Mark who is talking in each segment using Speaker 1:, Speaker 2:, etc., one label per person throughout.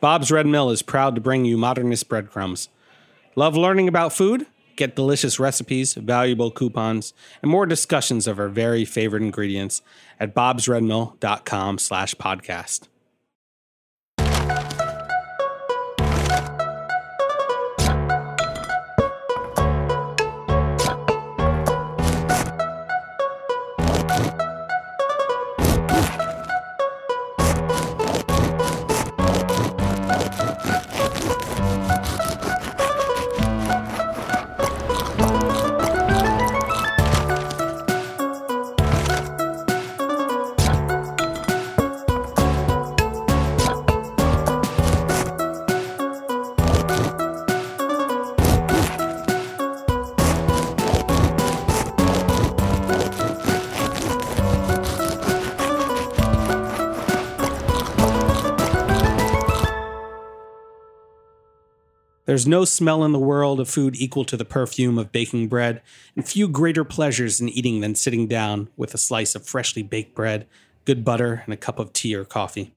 Speaker 1: Bob's Red Mill is proud to bring you modernist breadcrumbs. Love learning about food? Get delicious recipes, valuable coupons, and more discussions of our very favorite ingredients at bobsredmill.com slash podcast. There's no smell in the world of food equal to the perfume of baking bread, and few greater pleasures in eating than sitting down with a slice of freshly baked bread, good butter, and a cup of tea or coffee.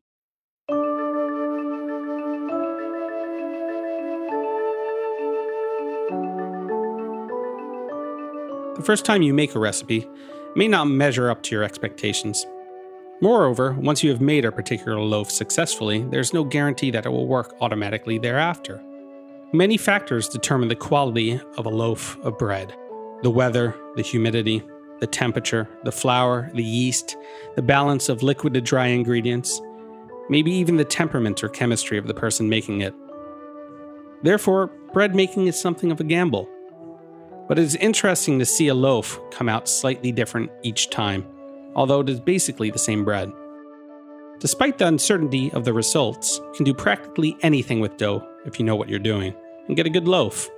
Speaker 1: The first time you make a recipe may not measure up to your expectations. Moreover, once you have made a particular loaf successfully, there's no guarantee that it will work automatically thereafter. Many factors determine the quality of a loaf of bread the weather, the humidity, the temperature, the flour, the yeast, the balance of liquid to dry ingredients, maybe even the temperament or chemistry of the person making it. Therefore, bread making is something of a gamble. But it is interesting to see a loaf come out slightly different each time, although it is basically the same bread. Despite the uncertainty of the results, you can do practically anything with dough if you know what you're doing and get a good loaf.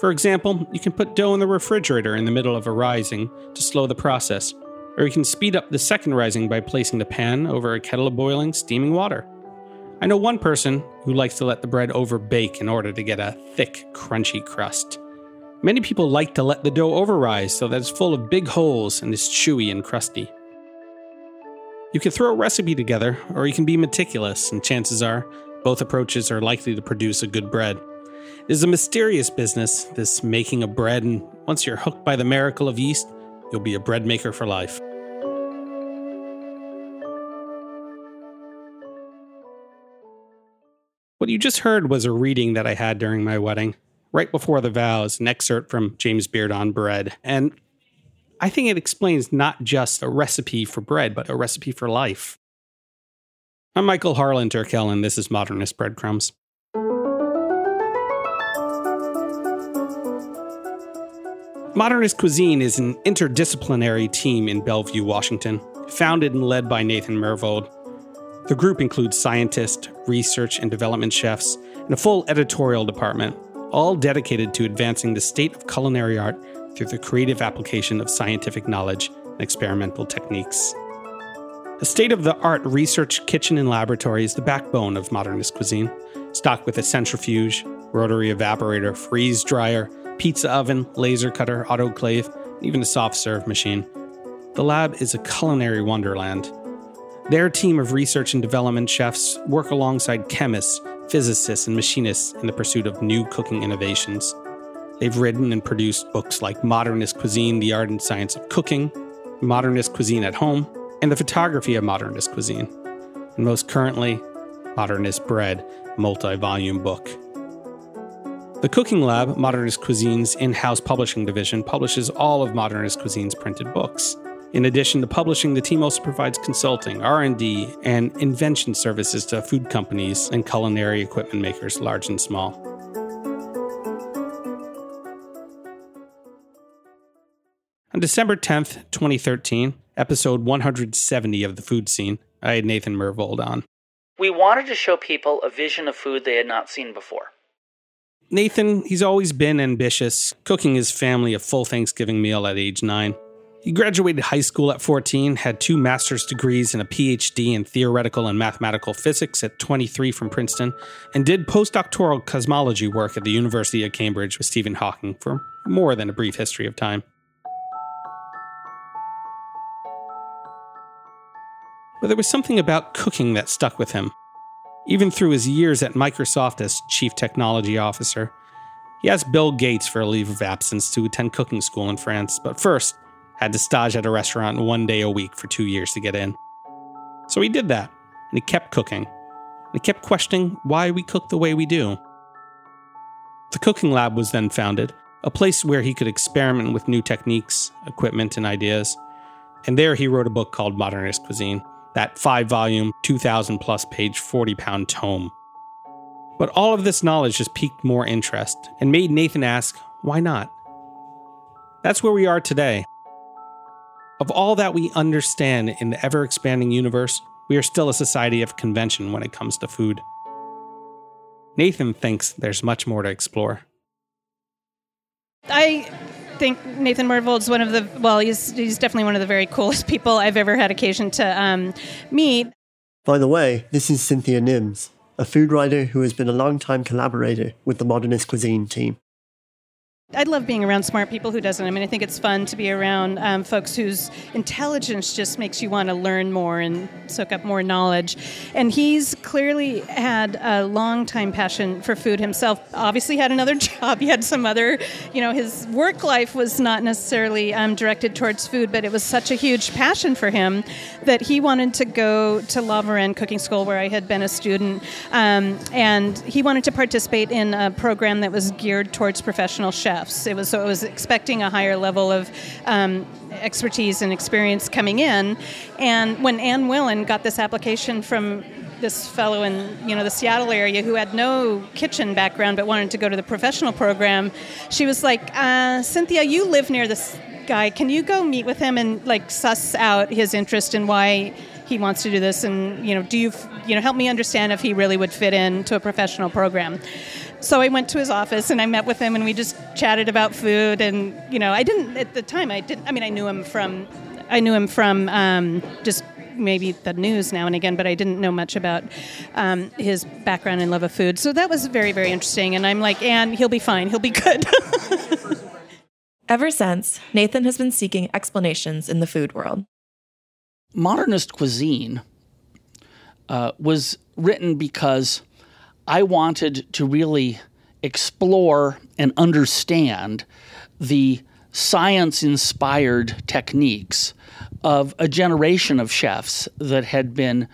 Speaker 1: For example, you can put dough in the refrigerator in the middle of a rising to slow the process, or you can speed up the second rising by placing the pan over a kettle of boiling, steaming water. I know one person who likes to let the bread over bake in order to get a thick, crunchy crust. Many people like to let the dough overrise so that it's full of big holes and is chewy and crusty. You can throw a recipe together, or you can be meticulous, and chances are both approaches are likely to produce a good bread. Is a mysterious business, this making of bread, and once you're hooked by the miracle of yeast, you'll be a bread maker for life. What you just heard was a reading that I had during my wedding, right before the vows, an excerpt from James Beard on bread. And I think it explains not just a recipe for bread, but a recipe for life. I'm Michael Harlan Turkell, and this is Modernist Breadcrumbs. Modernist Cuisine is an interdisciplinary team in Bellevue, Washington, founded and led by Nathan Myhrvold. The group includes scientists, research and development chefs, and a full editorial department, all dedicated to advancing the state of culinary art through the creative application of scientific knowledge and experimental techniques. A state of the art research kitchen and laboratory is the backbone of modernist cuisine, stocked with a centrifuge, rotary evaporator, freeze dryer, pizza oven, laser cutter, autoclave, even a soft serve machine. The lab is a culinary wonderland. Their team of research and development chefs work alongside chemists, physicists, and machinists in the pursuit of new cooking innovations. They've written and produced books like Modernist Cuisine, The Art and Science of Cooking, Modernist Cuisine at Home, and The Photography of Modernist Cuisine. And most currently, Modernist Bread, multi volume book. The Cooking Lab, Modernist Cuisine's in-house publishing division, publishes all of Modernist Cuisine's printed books. In addition to publishing, the team also provides consulting, R&D, and invention services to food companies and culinary equipment makers, large and small. On December 10th, 2013, episode 170 of The Food Scene, I had Nathan Myhrvold on.
Speaker 2: We wanted to show people a vision of food they had not seen before.
Speaker 1: Nathan, he's always been ambitious, cooking his family a full Thanksgiving meal at age 9. He graduated high school at 14, had two master's degrees and a PhD in theoretical and mathematical physics at 23 from Princeton, and did postdoctoral cosmology work at the University of Cambridge with Stephen Hawking for more than a brief history of time. But there was something about cooking that stuck with him. Even through his years at Microsoft as Chief Technology Officer, he asked Bill Gates for a leave of absence to attend cooking school in France, but first had to stage at a restaurant one day a week for two years to get in. So he did that, and he kept cooking. And he kept questioning why we cook the way we do. The cooking lab was then founded, a place where he could experiment with new techniques, equipment, and ideas. And there he wrote a book called Modernist Cuisine, that five volume, 2,000 plus page, 40 pound tome. But all of this knowledge just piqued more interest and made Nathan ask, why not? That's where we are today. Of all that we understand in the ever expanding universe, we are still a society of convention when it comes to food. Nathan thinks there's much more to explore.
Speaker 3: I think Nathan Myhrvold is one of the well, he's he's definitely one of the very coolest people I've ever had occasion to um, meet.
Speaker 4: By the way, this is Cynthia Nims, a food writer who has been a long-time collaborator with the Modernist Cuisine team.
Speaker 3: I love being around smart people who doesn't. I mean, I think it's fun to be around um, folks whose intelligence just makes you want to learn more and soak up more knowledge. And he's clearly had a long time passion for food himself. Obviously, had another job. He had some other, you know, his work life was not necessarily um, directed towards food, but it was such a huge passion for him that he wanted to go to La Varenne Cooking School, where I had been a student, um, and he wanted to participate in a program that was geared towards professional chefs chefs. It was so it was expecting a higher level of um, expertise and experience coming in. And when Anne Willan got this application from this fellow in you know the Seattle area who had no kitchen background but wanted to go to the professional program, she was like, uh, "Cynthia, you live near this guy. Can you go meet with him and like suss out his interest in why?" he wants to do this and you know do you you know help me understand if he really would fit into a professional program so I went to his office and I met with him and we just chatted about food and you know I didn't at the time I didn't I mean I knew him from I knew him from um, just maybe the news now and again, but I didn't know much about um, his background and love of food. So that was very, very interesting. And I'm like, and he'll be fine. He'll be good.
Speaker 5: Ever since, Nathan has been seeking explanations in the food world.
Speaker 2: Modernist cuisine uh, was written because I wanted to really explore and understand the science inspired techniques of a generation of chefs that had been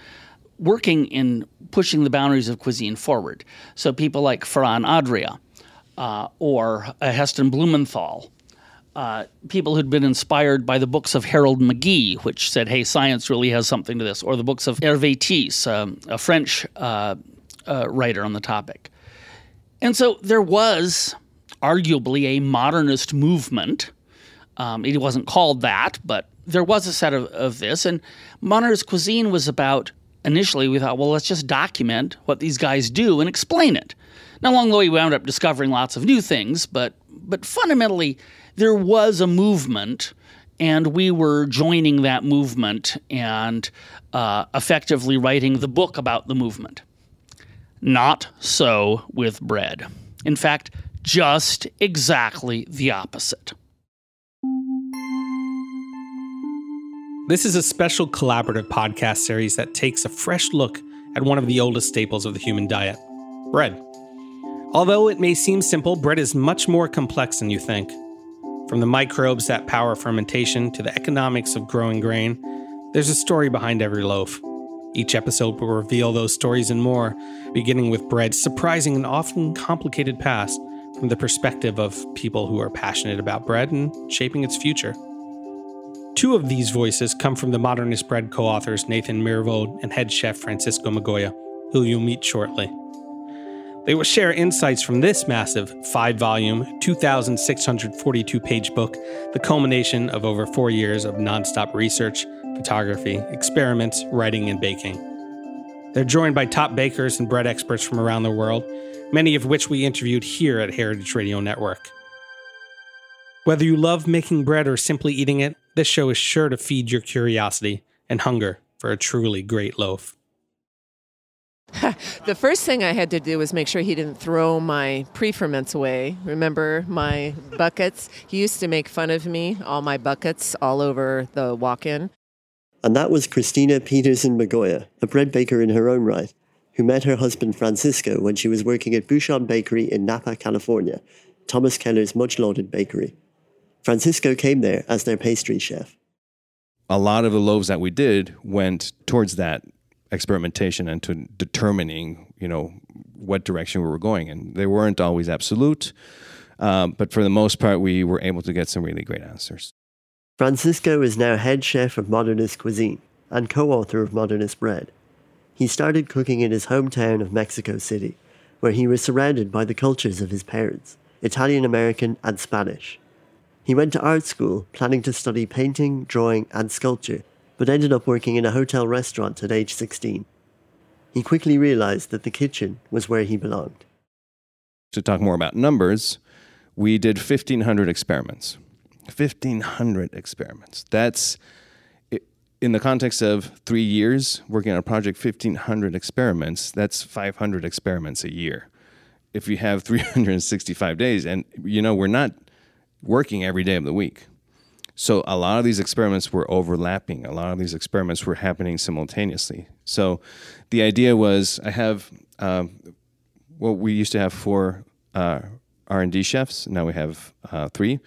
Speaker 2: working in pushing the boundaries of cuisine forward. So people like Ferran Adrià uh, or uh, Heston Blumenthal. Uh, people who'd been inspired by the books of Harold McGee, which said, hey, science really has something to this, or the books of Hervé This, um, a French uh, writer on the topic. And so there was arguably a modernist movement. Um, it wasn't called that, but there was a set of, of this. And modernist cuisine was about initially we thought, well, let's just document what these guys do and explain it. Now, along the way, we wound up discovering lots of new things, but but fundamentally, there was a movement, and we were joining that movement and uh, effectively writing the book about the movement. Not so with bread. In fact, just exactly the opposite.
Speaker 1: This is a special collaborative podcast series that takes a fresh look at one of the oldest staples of the human diet bread. Although it may seem simple, bread is much more complex than you think. From the microbes that power fermentation to the economics of growing grain, there's a story behind every loaf. Each episode will reveal those stories and more, beginning with bread's surprising and often complicated past from the perspective of people who are passionate about bread and shaping its future. Two of these voices come from the Modernist Bread co authors Nathan Myhrvold and head chef Francisco Migoya, who you'll meet shortly. They will share insights from this massive five volume, 2,642 page book, the culmination of over four years of nonstop research, photography, experiments, writing, and baking. They're joined by top bakers and bread experts from around the world, many of which we interviewed here at Heritage Radio Network. Whether you love making bread or simply eating it, this show is sure to feed your curiosity and hunger for a truly great loaf.
Speaker 6: the first thing I had to do was make sure he didn't throw my pre ferments away. Remember my buckets? He used to make fun of me, all my buckets all over the walk in.
Speaker 4: And that was Christina Peterson Migoya, a bread baker in her own right. who met her husband Francisco when she was working at Bouchon Bakery in Napa, California, Thomas Keller's much lauded bakery. Francisco came there as their pastry chef.
Speaker 7: A lot of the loaves that we did went towards that experimentation and to determining, you know, what direction we were going. And they weren't always absolute, um, but for the most part, we were able to get some really great answers.
Speaker 4: Francisco is now head chef of Modernist Cuisine and co author of Modernist Bread. He started cooking in his hometown of Mexico City, where he was surrounded by the cultures of his parents Italian American and Spanish. He went to art school, planning to study painting, drawing, and sculpture, but ended up working in a hotel restaurant at age 16. He quickly realized that the kitchen was where he belonged.
Speaker 7: To talk more about numbers, we did 1,500 experiments. 1,500 experiments. That's in the context of three years working on a project, 1,500 experiments. That's 500 experiments a year. If you have 365 days, and you know, we're not working every day of the week. So a lot of these experiments were overlapping. A lot of these experiments were happening simultaneously. So the idea was I have um, well, we used to have four uh, R and D chefs. Now we have uh, three,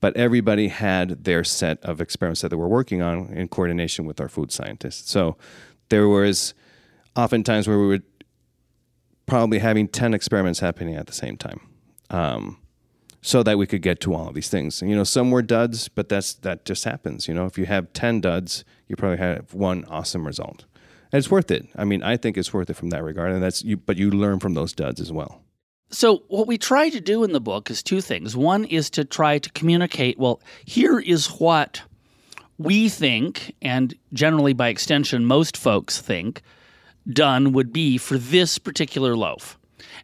Speaker 7: but everybody had their set of experiments that they were working on in coordination with our food scientists. So there was oftentimes where we would probably having ten experiments happening at the same time. Um, so that we could get to all of these things. And, you know, some were duds, but that's that just happens. You know, if you have ten duds, you probably have one awesome result, and it's worth it. I mean, I think it's worth it from that regard, and that's you. But you learn from those duds as well.
Speaker 2: So, what we try to do in the book is two things. One is to try to communicate, well, here is what we think, and generally by extension, most folks think, done would be for this particular loaf.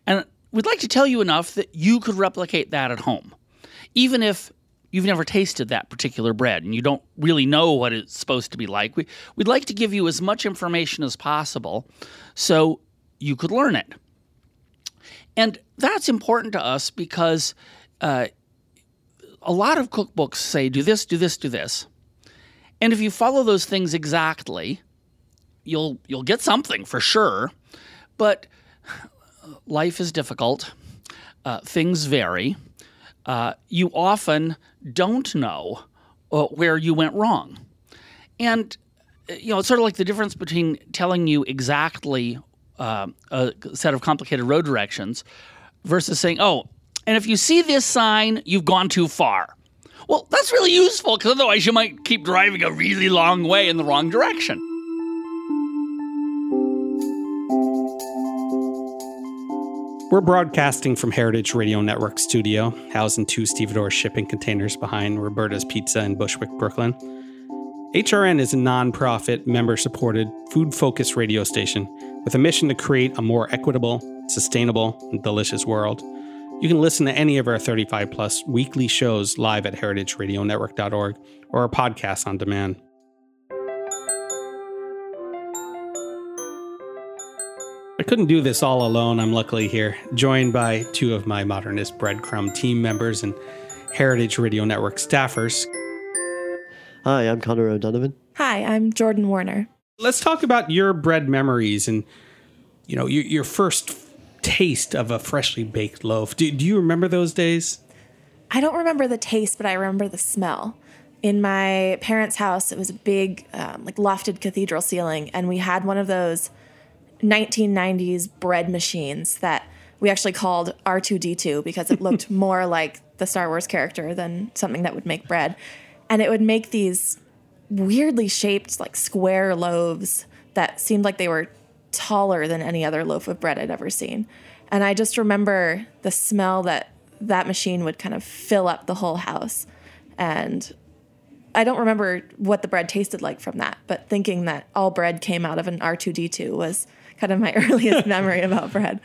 Speaker 2: And we'd like to tell you enough that you could replicate that at home, even if you've never tasted that particular bread and you don't really know what it's supposed to be like. We, we'd like to give you as much information as possible so you could learn it. And that's important to us because uh, a lot of cookbooks say do this, do this, do this. And if you follow those things exactly, you'll you'll get something for sure. But life is difficult. Uh, things vary. Uh, you often don't know uh, where you went wrong. And, uh, you know, it's sort of like the difference between telling you exactly uh, a set of complicated road directions versus saying, oh, and if you see this sign, you've gone too far. Well, that's really useful because otherwise you might keep driving a really long way in the wrong direction.
Speaker 1: We're broadcasting from Heritage Radio Network studio, housed in two stevedore shipping containers behind Roberta's Pizza in Bushwick, Brooklyn. HRN is a nonprofit, member supported, food focused radio station with a mission to create a more equitable, sustainable, and delicious world. You can listen to any of our 35 plus weekly shows live at heritageradionetwork.org or our podcasts on demand. I couldn't do this all alone. I'm luckily here, joined by two of my Modernist Breadcrumb team members and Heritage Radio Network staffers.
Speaker 4: Hi, I'm Connor O'Donovan.
Speaker 5: Hi, I'm Jordan Warner.
Speaker 1: Let's talk about your bread memories and you know your, your first taste of a freshly baked loaf. Do, do you remember those days?
Speaker 5: I don't remember the taste, but I remember the smell. In my parents' house, it was a big, um, like lofted cathedral ceiling, and we had one of those 1990s bread machines that we actually called R2D2 because it looked more like the Star Wars character than something that would make bread. And it would make these weirdly shaped, like square loaves that seemed like they were taller than any other loaf of bread I'd ever seen. And I just remember the smell that that machine would kind of fill up the whole house. And I don't remember what the bread tasted like from that, but thinking that all bread came out of an R2D2 was kind of my earliest memory about bread.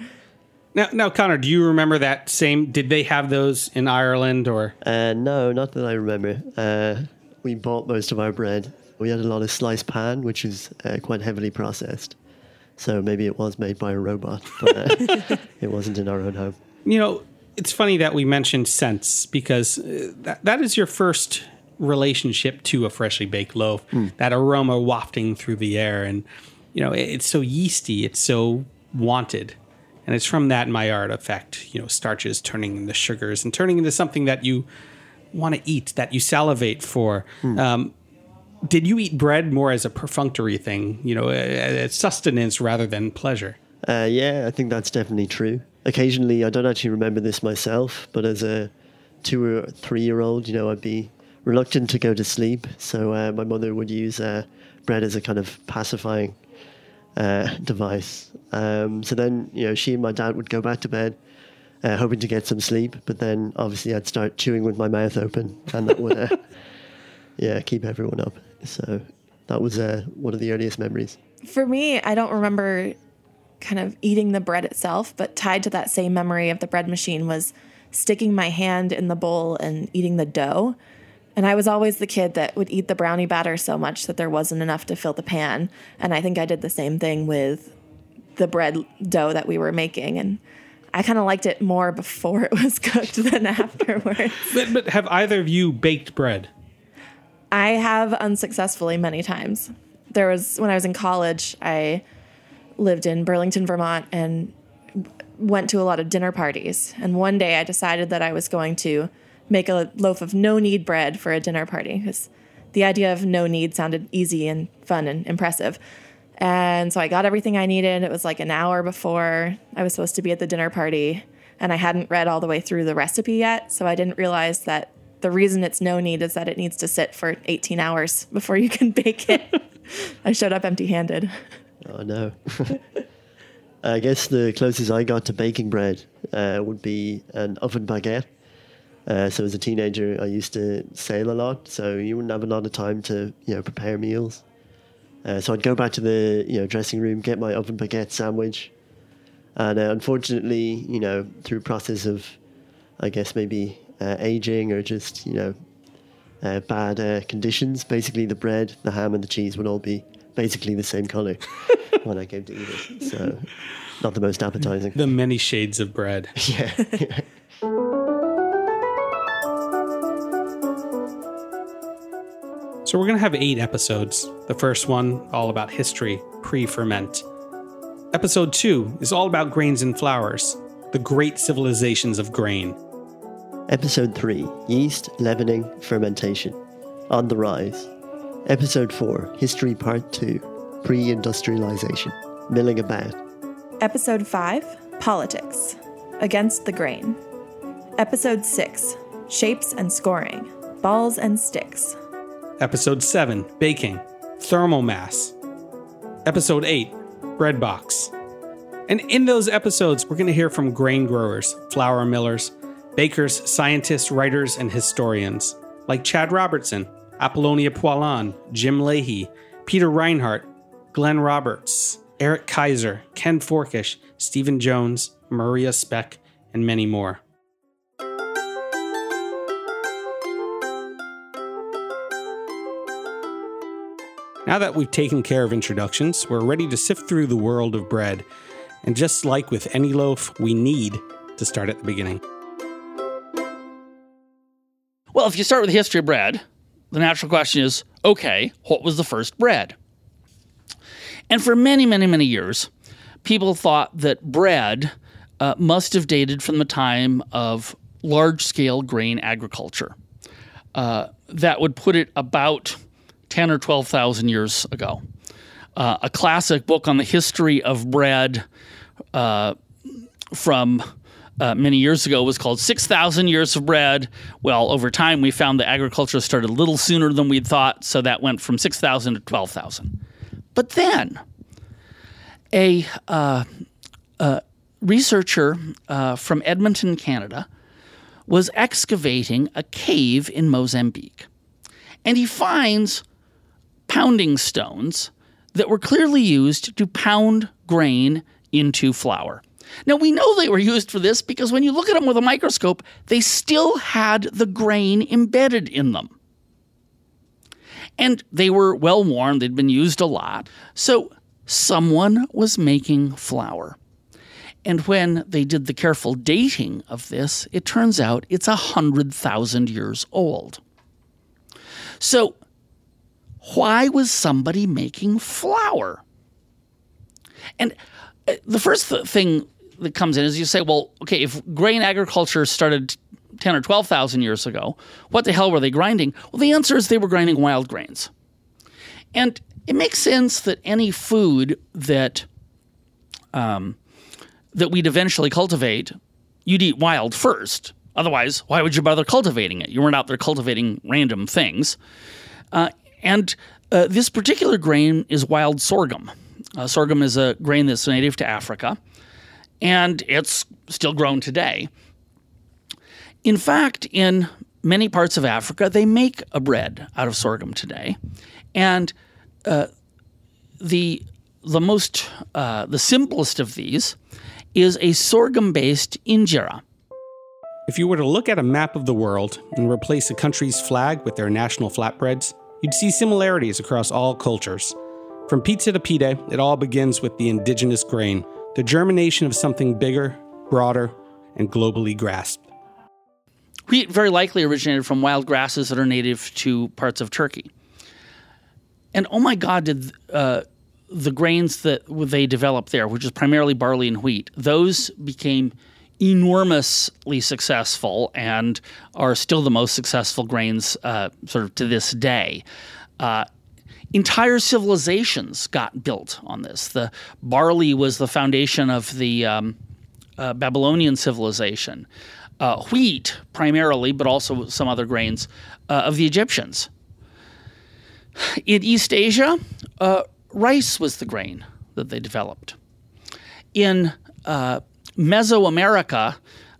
Speaker 1: Now, now, Connor, do you remember that same? Did they have those in Ireland or?
Speaker 4: Uh, no, not that I remember. Uh, we bought most of our bread. We had a lot of sliced pan, which is uh, quite heavily processed. So maybe it was made by a robot, but uh, it wasn't in our own home.
Speaker 1: You know, it's funny that we mentioned scents because uh, that, that is your first relationship to a freshly baked loaf. That aroma wafting through the air, and you know, it, it's so yeasty. It's so wanted. And it's from that Maillard effect, you know, starches turning into sugars and turning into something that you want to eat, that you salivate for. Um, did you eat bread more as a perfunctory thing, you know, as sustenance rather than pleasure?
Speaker 4: Uh, yeah, I think that's definitely true. Occasionally, I don't actually remember this myself, but as a two or three year old, you know, I'd be reluctant to go to sleep. So uh, my mother would use uh, bread as a kind of pacifying uh, device. Um, so then, you know, she and my dad would go back to bed, uh, hoping to get some sleep. But then, obviously, I'd start chewing with my mouth open, and that would, uh, yeah, keep everyone up. So that was uh, one of the earliest memories.
Speaker 5: For me, I don't remember kind of eating the bread itself, but tied to that same memory of the bread machine was sticking my hand in the bowl and eating the dough. And I was always the kid that would eat the brownie batter so much that there wasn't enough to fill the pan. And I think I did the same thing with the bread dough that we were making. And I kind of liked it more before it was cooked than afterwards.
Speaker 1: But, but have either of you baked bread?
Speaker 5: I have unsuccessfully many times. There was when I was in college, I lived in Burlington, Vermont, and went to a lot of dinner parties. And one day I decided that I was going to make a loaf of no knead bread for a dinner party because the idea of no knead sounded easy and fun and impressive. And so I got everything I needed. It was like an hour before I was supposed to be at the dinner party, and I hadn't read all the way through the recipe yet. So I didn't realize that the reason it's no knead is that it needs to sit for 18 hours before you can bake it. I showed up empty handed.
Speaker 4: Oh no. I guess the closest I got to baking bread uh, would be an oven baguette. Uh, so as a teenager, I used to sail a lot, so you wouldn't have a lot of time to you know prepare meals. Uh, so I'd go back to the you know dressing room, get my oven baguette sandwich, and uh, unfortunately, you know, through process of, I guess maybe uh, aging or just you know uh, bad uh, conditions, basically the bread, the ham, and the cheese would all be basically the same color when I came to eat it. So not the most appetizing.
Speaker 1: The many shades of bread.
Speaker 4: yeah.
Speaker 1: So we're going to have eight episodes. The first one, all about history, pre ferment. Episode two is all about grains and flours, the great civilizations of grain.
Speaker 4: Episode 3 Yeast, Leavening, Fermentation. On the Rise. Episode 4 History Part 2 Pre Industrialization. Milling About.
Speaker 5: Episode 5 Politics Against the Grain. Episode 6 Shapes and Scoring Balls and Sticks.
Speaker 1: Episode 7 Baking, Thermal Mass. Episode 8 Bread Box. And in those episodes, we're going to hear from grain growers, flour millers, bakers, scientists, writers, and historians like Chad Robertson, Apollonia Poilâne, Jim Lahey, Peter Reinhart, Glenn Roberts, Eric Kayser, Ken Forkish, Stephen Jones, Maria Speck, and many more. Now that we've taken care of introductions, we're ready to sift through the world of bread. And just like with any loaf, we need to start at the beginning.
Speaker 2: Well, if you start with the history of bread, the natural question is okay, what was the first bread? And for many, many, many years, people thought that bread uh, must have dated from the time of large scale grain agriculture. Uh, that would put it about 10 or 12,000 years ago. Uh, a classic book on the history of bread uh, from uh, many years ago was called 6,000 Years of Bread. Well, over time, we found that agriculture started a little sooner than we'd thought, so that went from 6,000 to 12,000. But then, a, uh, researcher uh, from Edmonton, Canada, was excavating a cave in Mozambique. And he finds pounding stones that were clearly used to pound grain into flour. Now, we know they were used for this because when you look at them with a microscope, they still had the grain embedded in them. And they were well worn, they'd been used a lot. So, someone was making flour. And when they did the careful dating of this, it turns out it's 100,000 years old. So, why was somebody making flour? And the first th- thing that comes in is you say, well, okay, if grain agriculture started 10 or 12,000 years ago, what the hell were they grinding? Well, the answer is they were grinding wild grains. And it makes sense that any food that um, that we'd eventually cultivate, you'd eat wild first. Otherwise, why would you bother cultivating it? You weren't out there cultivating random things. Uh, and uh, this particular grain is wild sorghum. Uh, sorghum is a grain that's native to Africa, and it's still grown today. In fact, in many parts of Africa, they make a bread out of sorghum today, and uh, the the most uh, the simplest of these is a sorghum-based injera.
Speaker 1: If you were to look at a map of the world and replace a country's flag with their national flatbreads, you'd see similarities across all cultures. From pizza to pita, it all begins with the indigenous grain, the germination of something bigger, broader, and globally grasped.
Speaker 2: Wheat very likely originated from wild grasses that are native to parts of Turkey. And oh my God, did uh, the grains that they developed there, which is primarily barley and wheat, those became enormously successful and are still the most successful grains uh, sort of to this day. Uh, entire civilizations got built on this. The barley was the foundation of the um, uh, Babylonian civilization. Uh, wheat, primarily, but also some other grains, uh, of the Egyptians. In East Asia, uh, rice was the grain that they developed. In Mesoamerica,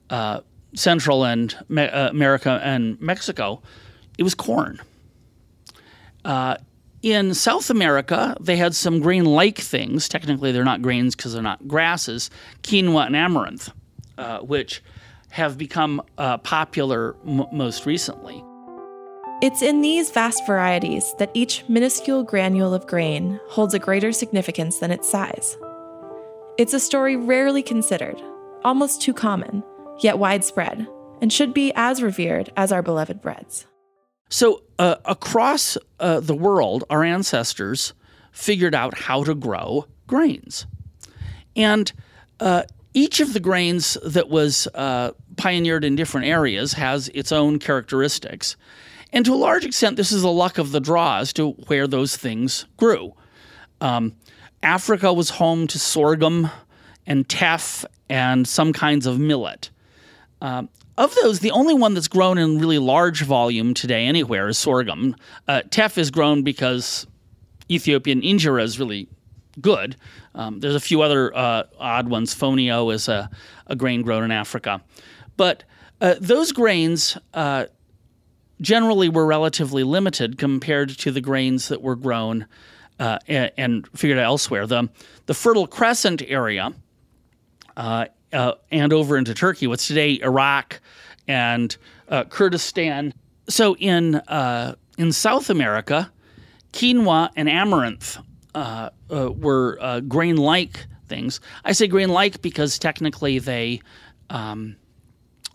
Speaker 2: uh, Central and Me- uh, America and Mexico, it was corn. Uh, in South America, they had some grain like things. Technically, they're not grains because they're not grasses quinoa and amaranth, uh, which have become uh, popular m- most recently.
Speaker 5: It's in these vast varieties that each minuscule granule of grain holds a greater significance than its size. It's a story rarely considered, almost too common, yet widespread, and should be as revered as our beloved breads.
Speaker 2: So, uh, across uh, the world, our ancestors figured out how to grow grains. And uh, each of the grains that was uh, pioneered in different areas has its own characteristics. And to a large extent, this is the luck of the draw as to where those things grew. Um, Africa was home to sorghum and teff and some kinds of millet. Um, of those, the only one that's grown in really large volume today anywhere is sorghum. Uh, teff is grown because Ethiopian injera is really good. Um, there's a few other uh, odd ones. Fonio is a, a, grain grown in Africa. But uh, those grains uh, generally were relatively limited compared to the grains that were grown uh, and, and, figured out elsewhere. The, the Fertile Crescent area uh, uh, and over into Turkey, what's today Iraq and uh, Kurdistan. So in, uh, in South America, quinoa and amaranth uh, were grain like things. I say grain like because technically they. Um,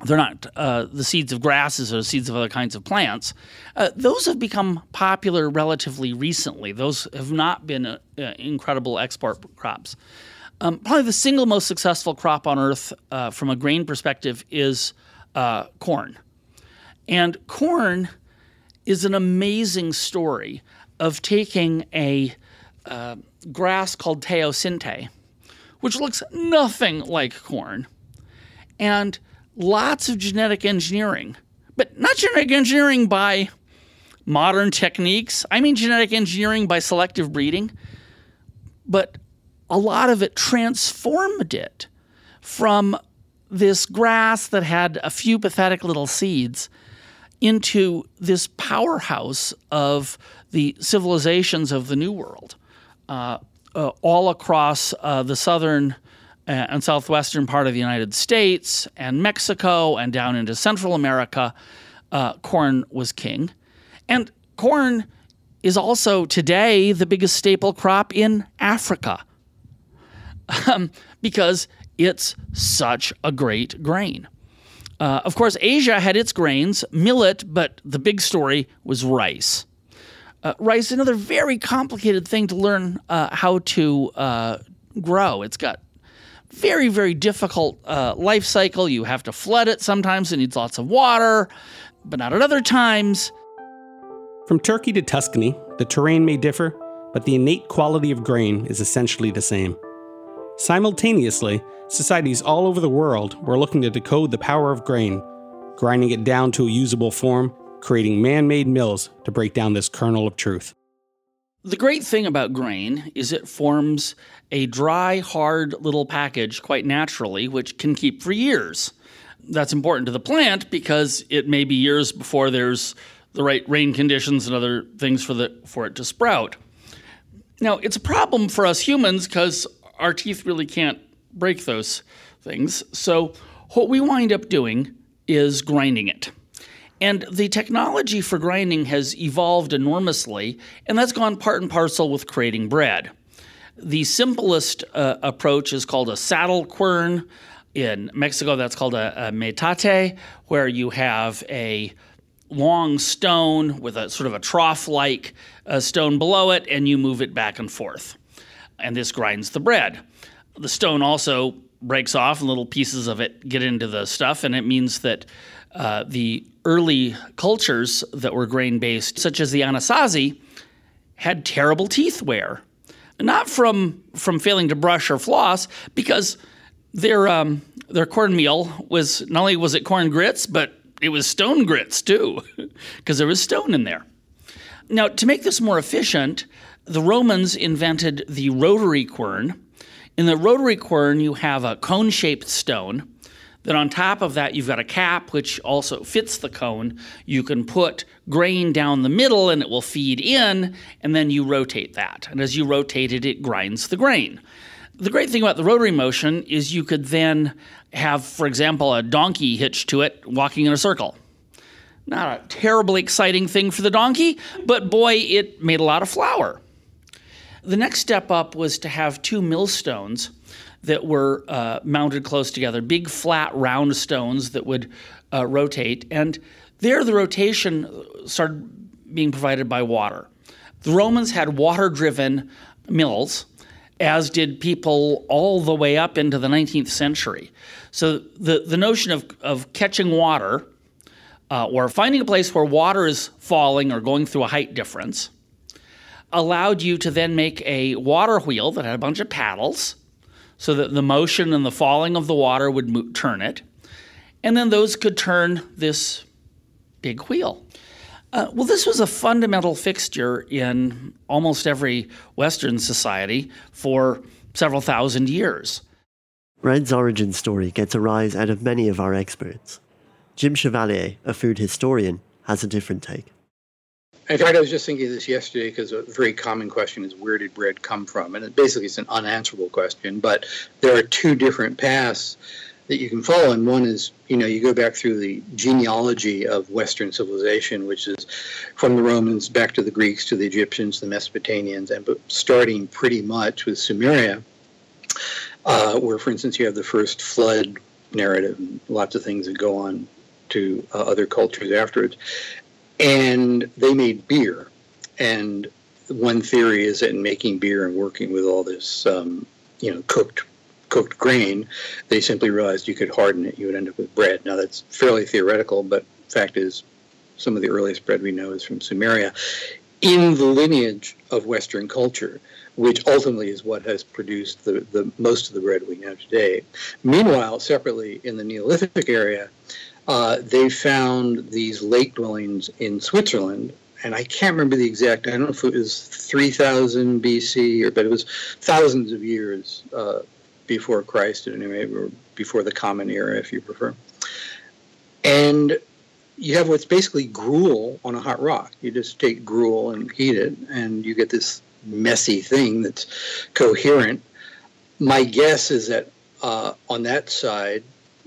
Speaker 2: they're not uh, the seeds of grasses or the seeds of other kinds of plants. Uh, those have become popular relatively recently. Those have not been uh, uh incredible export crops. Um, probably the single most successful crop on earth uh, from a grain perspective is uh, corn. And corn is an amazing story of taking a grass called teosinte, which looks nothing like corn, and lots of genetic engineering, but not genetic engineering by modern techniques. I mean, genetic engineering by selective breeding, but a lot of it transformed it from this grass that had a few pathetic little seeds into this powerhouse of the civilizations of the New World, uh, uh, all across uh, the southern and southwestern part of the United States and Mexico and down into Central America, uh, corn was king. And corn is also today the biggest staple crop in Africa um, because it's such a great grain. Uh, of course, Asia had its grains, millet, but the big story was rice. Uh, rice, another very complicated thing to learn uh, how to uh, grow. It's got very, very difficult uh, life cycle. You have to flood it sometimes, it needs lots of water, but not at other times.
Speaker 1: From Turkey to Tuscany, the terrain may differ, but the innate quality of grain is essentially the same. Simultaneously, societies all over the world were looking to decode the power of grain, grinding it down to a usable form, creating man made mills to break down this kernel of truth.
Speaker 2: The great thing about grain is it forms a dry, hard little package quite naturally, which can keep for years. That's important to the plant because it may be years before there's the right rain conditions and other things for, the, for it to sprout. Now, it's a problem for us humans because our teeth really can't break those things. So, what we wind up doing is grinding it. And the technology for grinding has evolved enormously, and that's gone part and parcel with creating bread. The simplest uh, approach is called a saddle quern. In Mexico, that's called a, a metate, where you have a long stone with a sort of a trough like uh, stone below it, and you move it back and forth. And this grinds the bread. The stone also breaks off, and little pieces of it get into the stuff, and it means that uh, the early cultures that were grain based, such as the Anasazi, had terrible teeth wear. Not from, from failing to brush or floss, because their, um, their cornmeal was not only was it corn grits, but it was stone grits too, because there was stone in there. Now, to make this more efficient, the Romans invented the rotary quern. In the rotary quern, you have a cone shaped stone then on top of that, you've got a cap which also fits the cone. You can put grain down the middle and it will feed in, and then you rotate that. And as you rotate it, it grinds the grain. The great thing about the rotary motion is you could then have, for example, a donkey hitched to it walking in a circle. Not a terribly exciting thing for the donkey, but boy, it made a lot of flour. The next step up was to have two millstones that were uh, mounted close together, big flat round stones that would uh, rotate. And there, the rotation started being provided by water. The Romans had water driven mills, as did people all the way up into the 19th century. So the, the notion of, of catching water uh, or finding a place where water is falling or going through a height difference allowed you to then make a water wheel that had a bunch of paddles so that the motion and the falling of the water would mo- turn it. And then those could turn this big wheel. Uh, well, this was a fundamental fixture in almost every Western society for several thousand years.
Speaker 4: Bread's origin story gets a rise out of many of our experts. Jim Chevallier, a food historian, has a different take.
Speaker 8: In fact, I was just thinking of this yesterday because a very common question is where did bread come from? And it basically it's an unanswerable question, but there are two different paths that you can follow. And one is, you know, you go back through the genealogy of Western civilization, which is from the Romans back to the Greeks to the Egyptians, the Mesopotamians, and starting pretty much with Sumeria, uh, where, for instance, you have the first flood narrative and lots of things that go on to uh, other cultures afterwards and they made beer. And one theory is that in making beer and working with all this, um, you know, cooked cooked grain, they simply realized you could harden it, you would end up with bread. Now that's fairly theoretical, but fact is, some of the earliest bread we know is from Sumeria. In the lineage of Western culture, which ultimately is what has produced the, the most of the bread we know today. Meanwhile, separately in the Neolithic area, uh, they found these lake dwellings in Switzerland. And I can't remember the exact, I don't know if it was 3000 BC, or, but it was thousands of years uh, before Christ, anyway, or before the Common Era, if you prefer. And you have what's basically gruel on a hot rock. You just take gruel and heat it, and you get this messy thing that's coherent. My guess is that uh, on that side,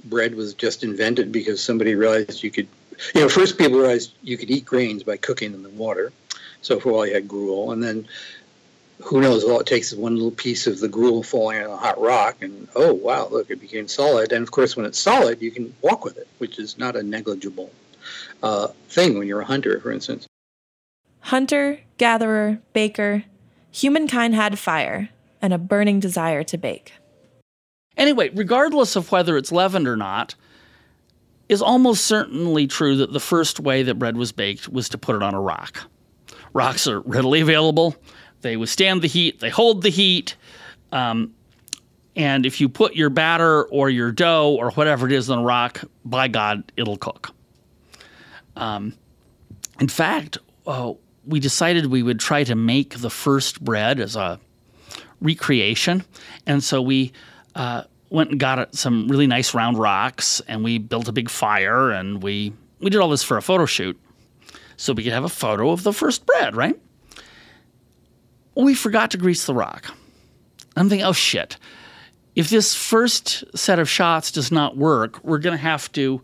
Speaker 8: bread was just invented because somebody realized you could, you know, first people realized you could eat grains by cooking them in water. So for a while you had gruel, and then who knows? All it takes is one little piece of the gruel falling on a hot rock, and oh wow, look, it became solid. And of course, when it's solid, you can walk with it, which is not a negligible uh, thing when you're a hunter, for instance.
Speaker 5: Hunter, gatherer, baker, humankind had fire and a burning desire to bake.
Speaker 2: Anyway, regardless of whether it's leavened or not, is almost certainly true that the first way that bread was baked was to put it on a rock. Rocks are readily available. They withstand the heat. They hold the heat. Um, and if you put your batter or your dough or whatever it is on a rock, by God, it'll cook. Um, in fact, uh, we decided we would try to make the first bread as a recreation. And so we uh, went and got some really nice round rocks and we built a big fire and we, we did all this for a photo shoot so we could have a photo of the first bread, right? We forgot to grease the rock. I'm thinking, oh shit. If this first set of shots does not work, we're going to have to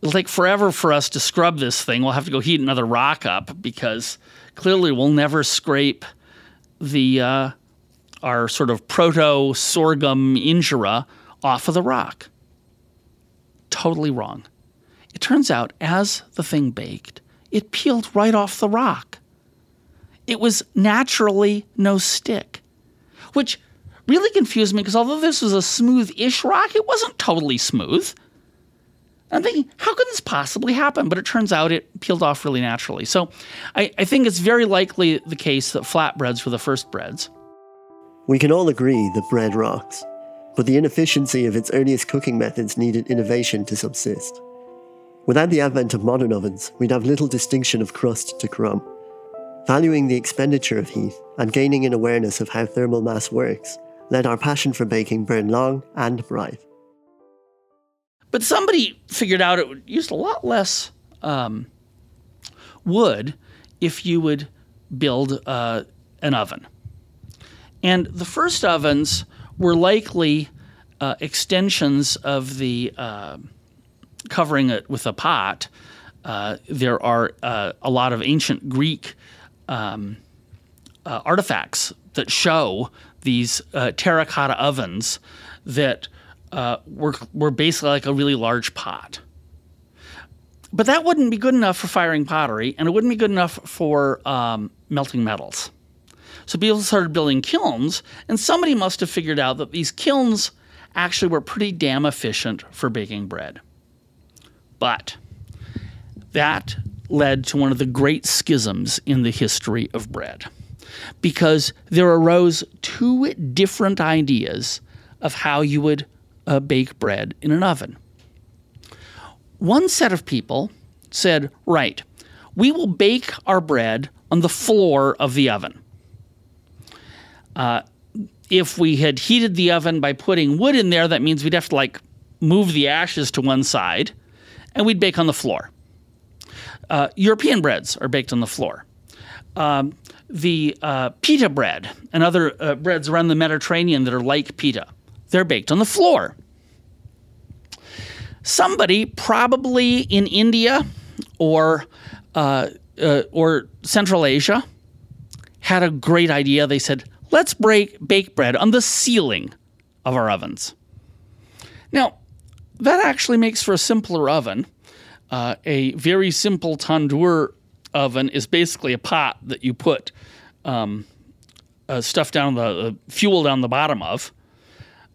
Speaker 2: it'll take forever for us to scrub this thing. We'll have to go heat another rock up because clearly we'll never scrape the uh, our sort of proto sorghum injera off of the rock. Totally wrong. It turns out as the thing baked, it peeled right off the rock. It was naturally no stick, which really confused me because although this was a smooth ish rock, it wasn't totally smooth. I'm thinking, how could this possibly happen? But it turns out it peeled off really naturally. So I, I think it's very likely the case that flatbreads were the first breads.
Speaker 4: We can all agree that bread rocks, but the inefficiency of its earliest cooking methods needed innovation to subsist. Without the advent of modern ovens, we'd have little distinction of crust to crumb. Valuing the expenditure of heat and gaining an awareness of how thermal mass works led our passion for baking burn long and bright.
Speaker 2: But somebody figured out it would use a lot less um, wood if you would build uh, an oven. And the first ovens were likely uh, extensions of the uh, covering it with a pot. Uh, there are uh, a lot of ancient Greek um, uh, artifacts that show these terracotta ovens that uh, were, were basically like a really large pot. But that wouldn't be good enough for firing pottery, and it wouldn't be good enough for um, melting metals. So people started building kilns, and somebody must have figured out that these kilns actually were pretty damn efficient for baking bread. But that led to one of the great schisms in the history of bread because there arose two different ideas of how you would uh, bake bread in an oven. One set of people said, right, we will bake our bread on the floor of the oven. If we had heated the oven by putting wood in there, that means we'd have to like move the ashes to one side and we'd bake on the floor. Uh, European breads are baked on the floor. Um, the uh, pita bread and other uh, breads around the Mediterranean that are like pita they're baked on the floor. Somebody, probably in India or uh, uh, or Central Asia, had a great idea. They said, "Let's break bake bread on the ceiling of our ovens." Now, that actually makes for a simpler oven. Uh, a very simple tandoor oven is basically a pot that you put um, uh, stuff down the uh, fuel down the bottom of,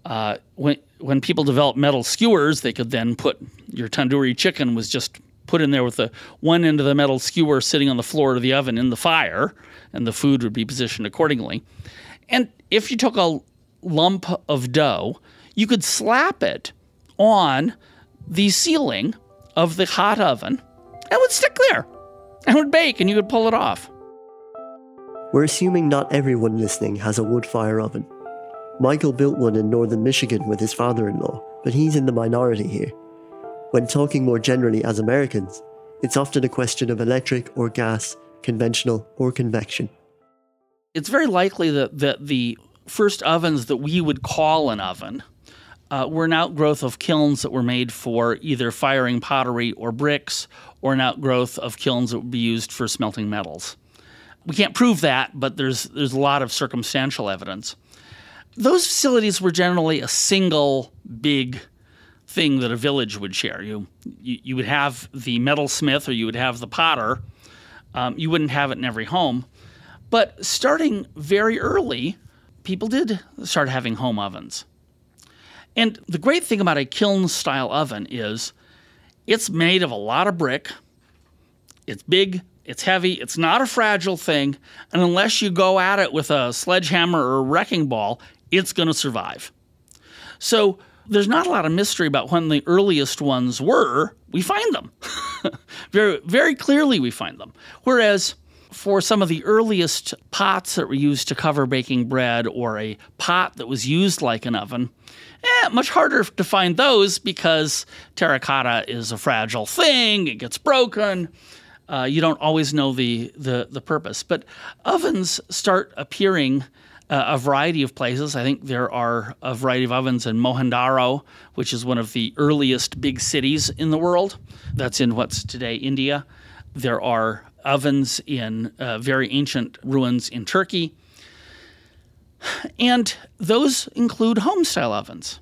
Speaker 2: uh, when when people developed metal skewers, they could then put your tandoori chicken was just put in there with the one end of the metal skewer sitting on the floor of the oven in the fire, and the food would be positioned accordingly. And if you took a lump of dough, you could slap it on the ceiling of the hot oven, and it would stick there and would bake, and you could pull it off.
Speaker 4: We're assuming not everyone listening has a wood fire oven. Michael built one in northern Michigan with his father in law, but he's in the minority here. When talking more generally as Americans, it's often a question of electric or gas, conventional or convection.
Speaker 2: It's very likely that, that the first ovens that we would call an oven uh, were an outgrowth of kilns that were made for either firing pottery or bricks, or an outgrowth of kilns that would be used for smelting metals. We can't prove that, but there's there's a lot of circumstantial evidence those facilities were generally a single big thing that a village would share. You, you, you would have the metalsmith or you would have the potter. Um, you wouldn't have it in every home. But starting very early, people did start having home ovens. And the great thing about a kiln style oven is it's made of a lot of brick. It's big, it's heavy, it's not a fragile thing, and unless you go at it with a sledgehammer or a wrecking ball, it's going to survive. So there's not a lot of mystery about when the earliest ones were. We find them. very, very clearly, we find them. Whereas for some of the earliest pots that were used to cover baking bread or a pot that was used like an oven, eh, much harder to find those because terracotta is a fragile thing, it gets broken. Uh, you don't always know the, the, the purpose. But ovens start appearing uh, a variety of places. I think there are a variety of ovens in Mohenjo, which is one of the earliest big cities in the world. That's in what's today India. There are ovens in uh, very ancient ruins in Turkey. And those include home style ovens.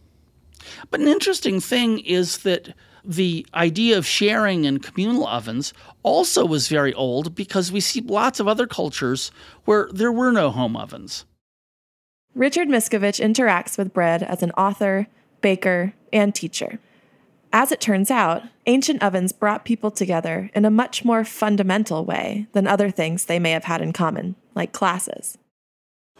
Speaker 2: But an interesting thing is that the idea of sharing in communal ovens also was very old because we see lots of other cultures where there were no home ovens.
Speaker 5: Richard Miscovich interacts with bread as an author, baker, and teacher. As it turns out, ancient ovens brought people together in a much more fundamental way than other things they may have had in common, like classes.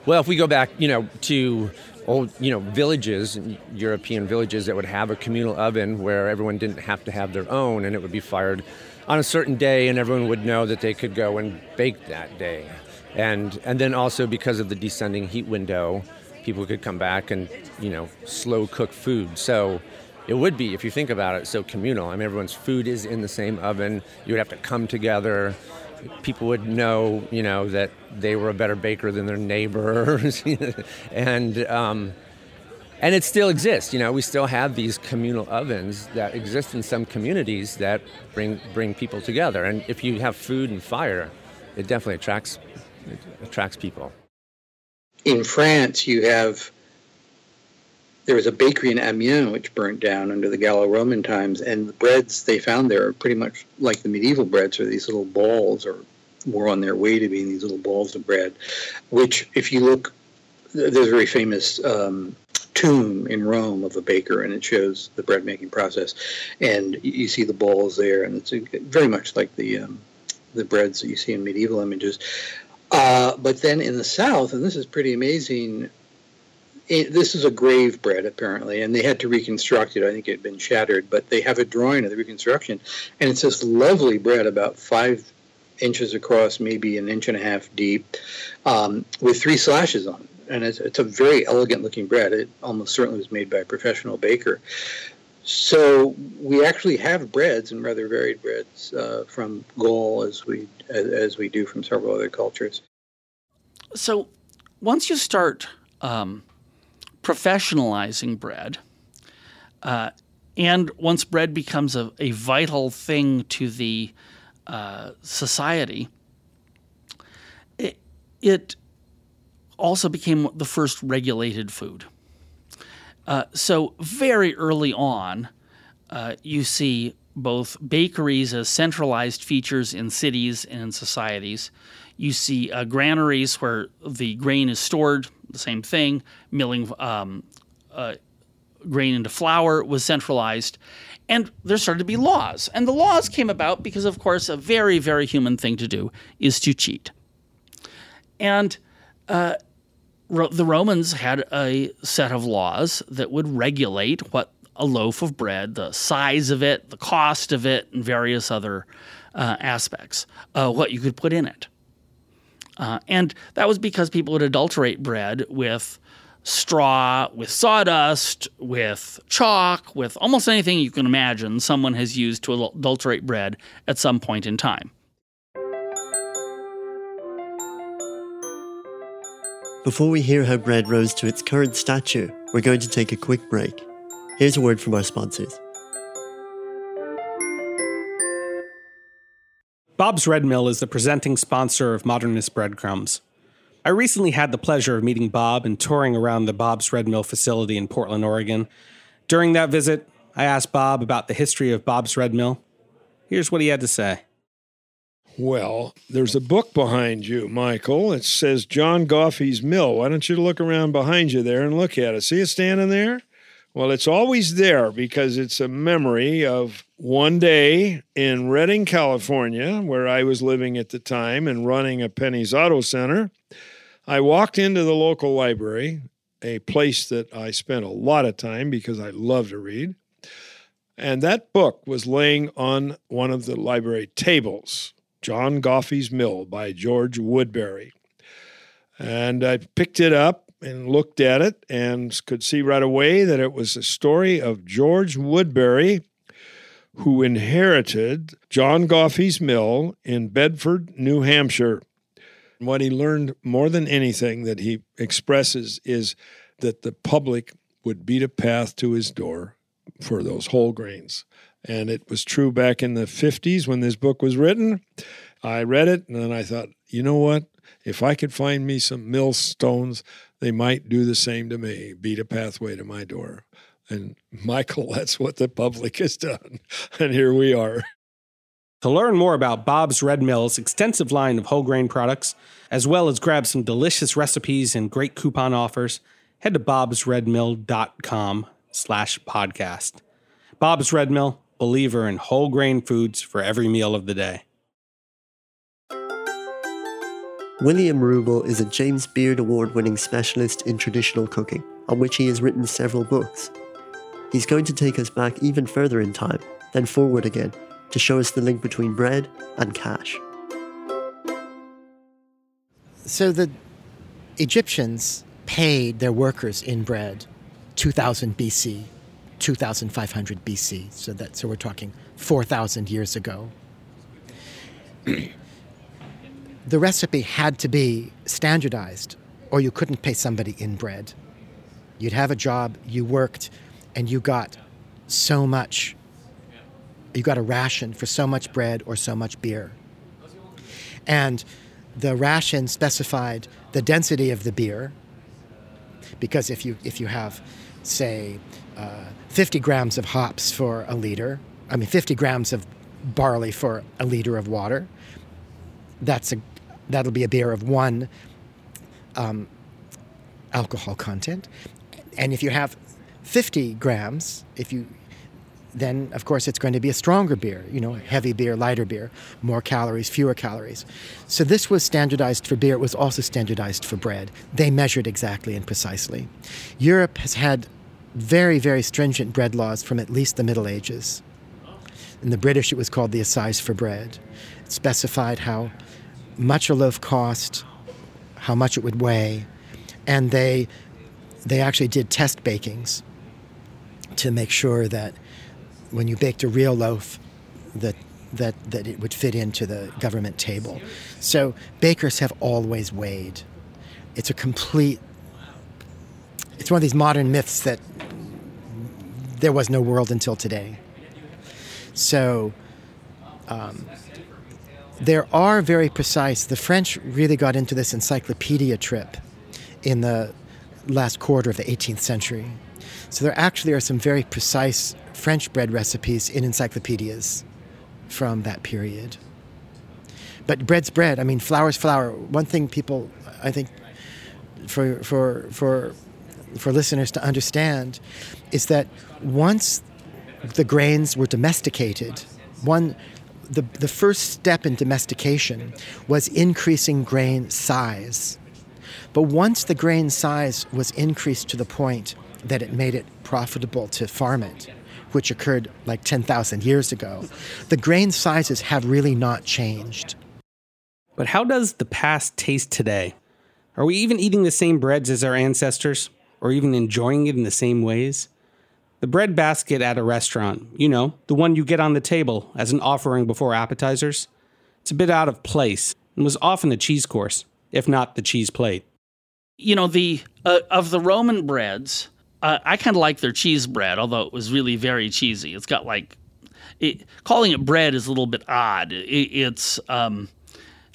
Speaker 9: Well, if we go back, you know, to old, you know, villages, European villages that would have a communal oven where everyone didn't have to have their own and it would be fired on a certain day and everyone would know that they could go and bake that day. And and then also because of the descending heat window, people could come back and, you know, slow cook food. So it would be, if you think about it, so communal. I mean, everyone's food is in the same oven. You would have to come together people would know, you know, that they were a better baker than their neighbors, and um, and it still exists. You know, we still have these communal ovens that exist in some communities that bring bring people together. And if you have food and fire, it definitely attracts it attracts people.
Speaker 8: In France, you have there was a bakery in Amiens which burnt down under the Gallo-Roman times, and the breads they found there are pretty much like the medieval breads, or these little balls, or were on their way to being these little balls of bread. Which, if you look, there's a very famous um, tomb in Rome of a baker, and it shows the bread making process, and you see the balls there, and it's very much like the um, the breads that you see in medieval images. Uh, but then in the South, and this is pretty amazing, it, this is a grave bread apparently, and they had to reconstruct it. I think it had been shattered, but they have a drawing of the reconstruction, and it's this lovely bread about five inches across, maybe an inch and a half deep, um, with three slashes on it. And it's, it's a very elegant looking bread. It almost certainly was made by a professional baker. So we actually have breads and rather varied breads uh, from Gaul as we as, as, we do from several other cultures.
Speaker 2: So once you start um, professionalizing bread. Uh, and once bread becomes a, a vital thing to the uh, society, it, it, also became the first regulated food. Uh, so, very early on, uh, you see both bakeries as centralized features in cities and in societies. You see uh, granaries where the grain is stored, the same thing. Milling um, uh, grain into flour was centralized. And there started to be laws. And the laws came about because, of course, a very, very human thing to do is to cheat. And uh, Ro- the Romans had a set of laws that would regulate what a loaf of bread, the size of it, the cost of it, and various other uh, aspects, uh, what you could put in it. Uh, and that was because people would adulterate bread with straw, with sawdust, with chalk, with almost anything you can imagine someone has used to adulterate bread at some point in time.
Speaker 4: Before we hear how bread rose to its current stature, we're going to take a quick break. Here's a word from our sponsors.
Speaker 1: Bob's Red Mill is the presenting sponsor of Modernist Breadcrumbs. I recently had the pleasure of meeting Bob and touring around the Bob's Red Mill facility in Portland, Oregon. During that visit, I asked Bob about the history of Bob's Red Mill. Here's what he had to say.
Speaker 10: Well, there's a book behind you, Michael. It says John Goffey's Mill. Why don't you look around behind you there and look at it? See it standing there? Well, it's always there because it's a memory of one day in Redding, California, where I was living at the time and running a Penney's Auto Center. I walked into the local library, a place that I spent a lot of time because I love to read. And that book was laying on one of the library tables John Goffey's Mill by George Woodbury. And I picked it up and looked at it and could see right away that it was a story of George Woodbury, who inherited John Goffey's Mill in Bedford, New Hampshire. What he learned more than anything that he expresses is that the public would beat a path to his door for those whole grains. And it was true back in the 50s when this book was written. I read it and then I thought, you know what? If I could find me some millstones, they might do the same to me, beat a pathway to my door. And Michael, that's what the public has done. And here we are.
Speaker 1: To learn more about Bob's Red Mill's extensive line of whole grain products, as well as grab some delicious recipes and great coupon offers, head to bobsredmill.com slash podcast. Bob's Red Mill, believer in whole grain foods for every meal of the day.
Speaker 4: William Rubel is a James Beard Award winning specialist in traditional cooking, on which he has written several books. He's going to take us back even further in time, then forward again, to show us the link between bread and cash.
Speaker 11: So the Egyptians paid their workers in bread 2000 BC, 2500 BC. So that so we're talking 4000 years ago. the recipe had to be standardized or you couldn't pay somebody in bread. You'd have a job, you worked, and you got so much, you got a ration for so much bread or so much beer. And the ration specified the density of the beer, because if you, if you have, say, uh, 50 grams of hops for a liter, I mean, 50 grams of barley for a liter of water, that's a, that'll be a beer of one um, alcohol content. And if you have 50 grams, if you then of course it's going to be a stronger beer, you know, heavy beer, lighter beer, more calories, fewer calories. So this was standardized for beer, it was also standardized for bread. They measured exactly and precisely. Europe has had very, very stringent bread laws from at least the Middle Ages. In the British, it was called the Assize for Bread. It specified how much a loaf cost, how much it would weigh, and they they actually did test bakings to make sure that when you baked a real loaf, that that that it would fit into the government table. So bakers have always weighed. It's a complete. It's one of these modern myths that there was no world until today. So. Um, there are very precise. The French really got into this encyclopedia trip in the last quarter of the 18th century. So there actually are some very precise French bread recipes in encyclopedias from that period. But bread's bread. I mean, flour's flour. One thing people, I think, for for for for listeners to understand, is that once the grains were domesticated, one the, the first step in domestication was increasing grain size. But once the grain size was increased to the point that it made it profitable to farm it, which occurred like 10,000 years ago, the grain sizes have really not changed.
Speaker 1: But how does the past taste today? Are we even eating the same breads as our ancestors? Or even enjoying it in the same ways? The bread basket at a restaurant, you know, the one you get on the table as an offering before appetizers, it's a bit out of place and was often a cheese course, if not the cheese plate.
Speaker 2: You know, the uh, of the Roman breads, uh, I kind of like their cheese bread, although it was really very cheesy. It's got like, it, calling it bread is a little bit odd. It, it's, um,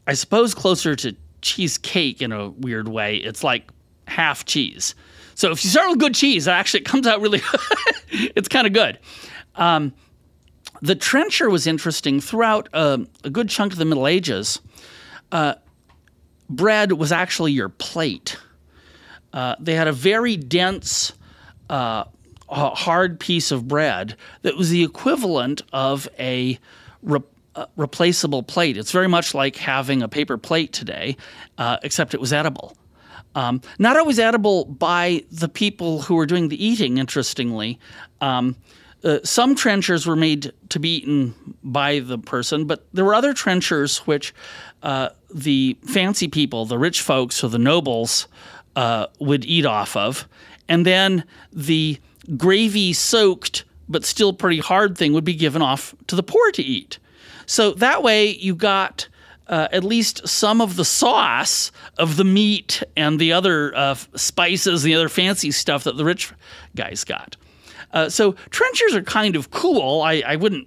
Speaker 2: I suppose, closer to cheesecake in a weird way. It's like half cheese. So if you start with good cheese, actually it comes out really, it's kind of good. Um, the trencher was interesting throughout uh, a good chunk of the Middle Ages. Uh, bread was actually your plate. Uh, they had a very dense uh, hard piece of bread that was the equivalent of a re- uh, replaceable plate. It's very much like having a paper plate today, uh, except it was edible. Um, not always edible by the people who were doing the eating, interestingly. Um, uh, some trenchers were made to be eaten by the person, but there were other trenchers which uh, the fancy people, the rich folks or the nobles, uh, would eat off of. And then the gravy soaked but still pretty hard thing would be given off to the poor to eat. So that way you got uh, at least some of the sauce of the meat and the other uh, spices, the other fancy stuff that the rich guys got. Uh, so trenchers are kind of cool. I, I wouldn't.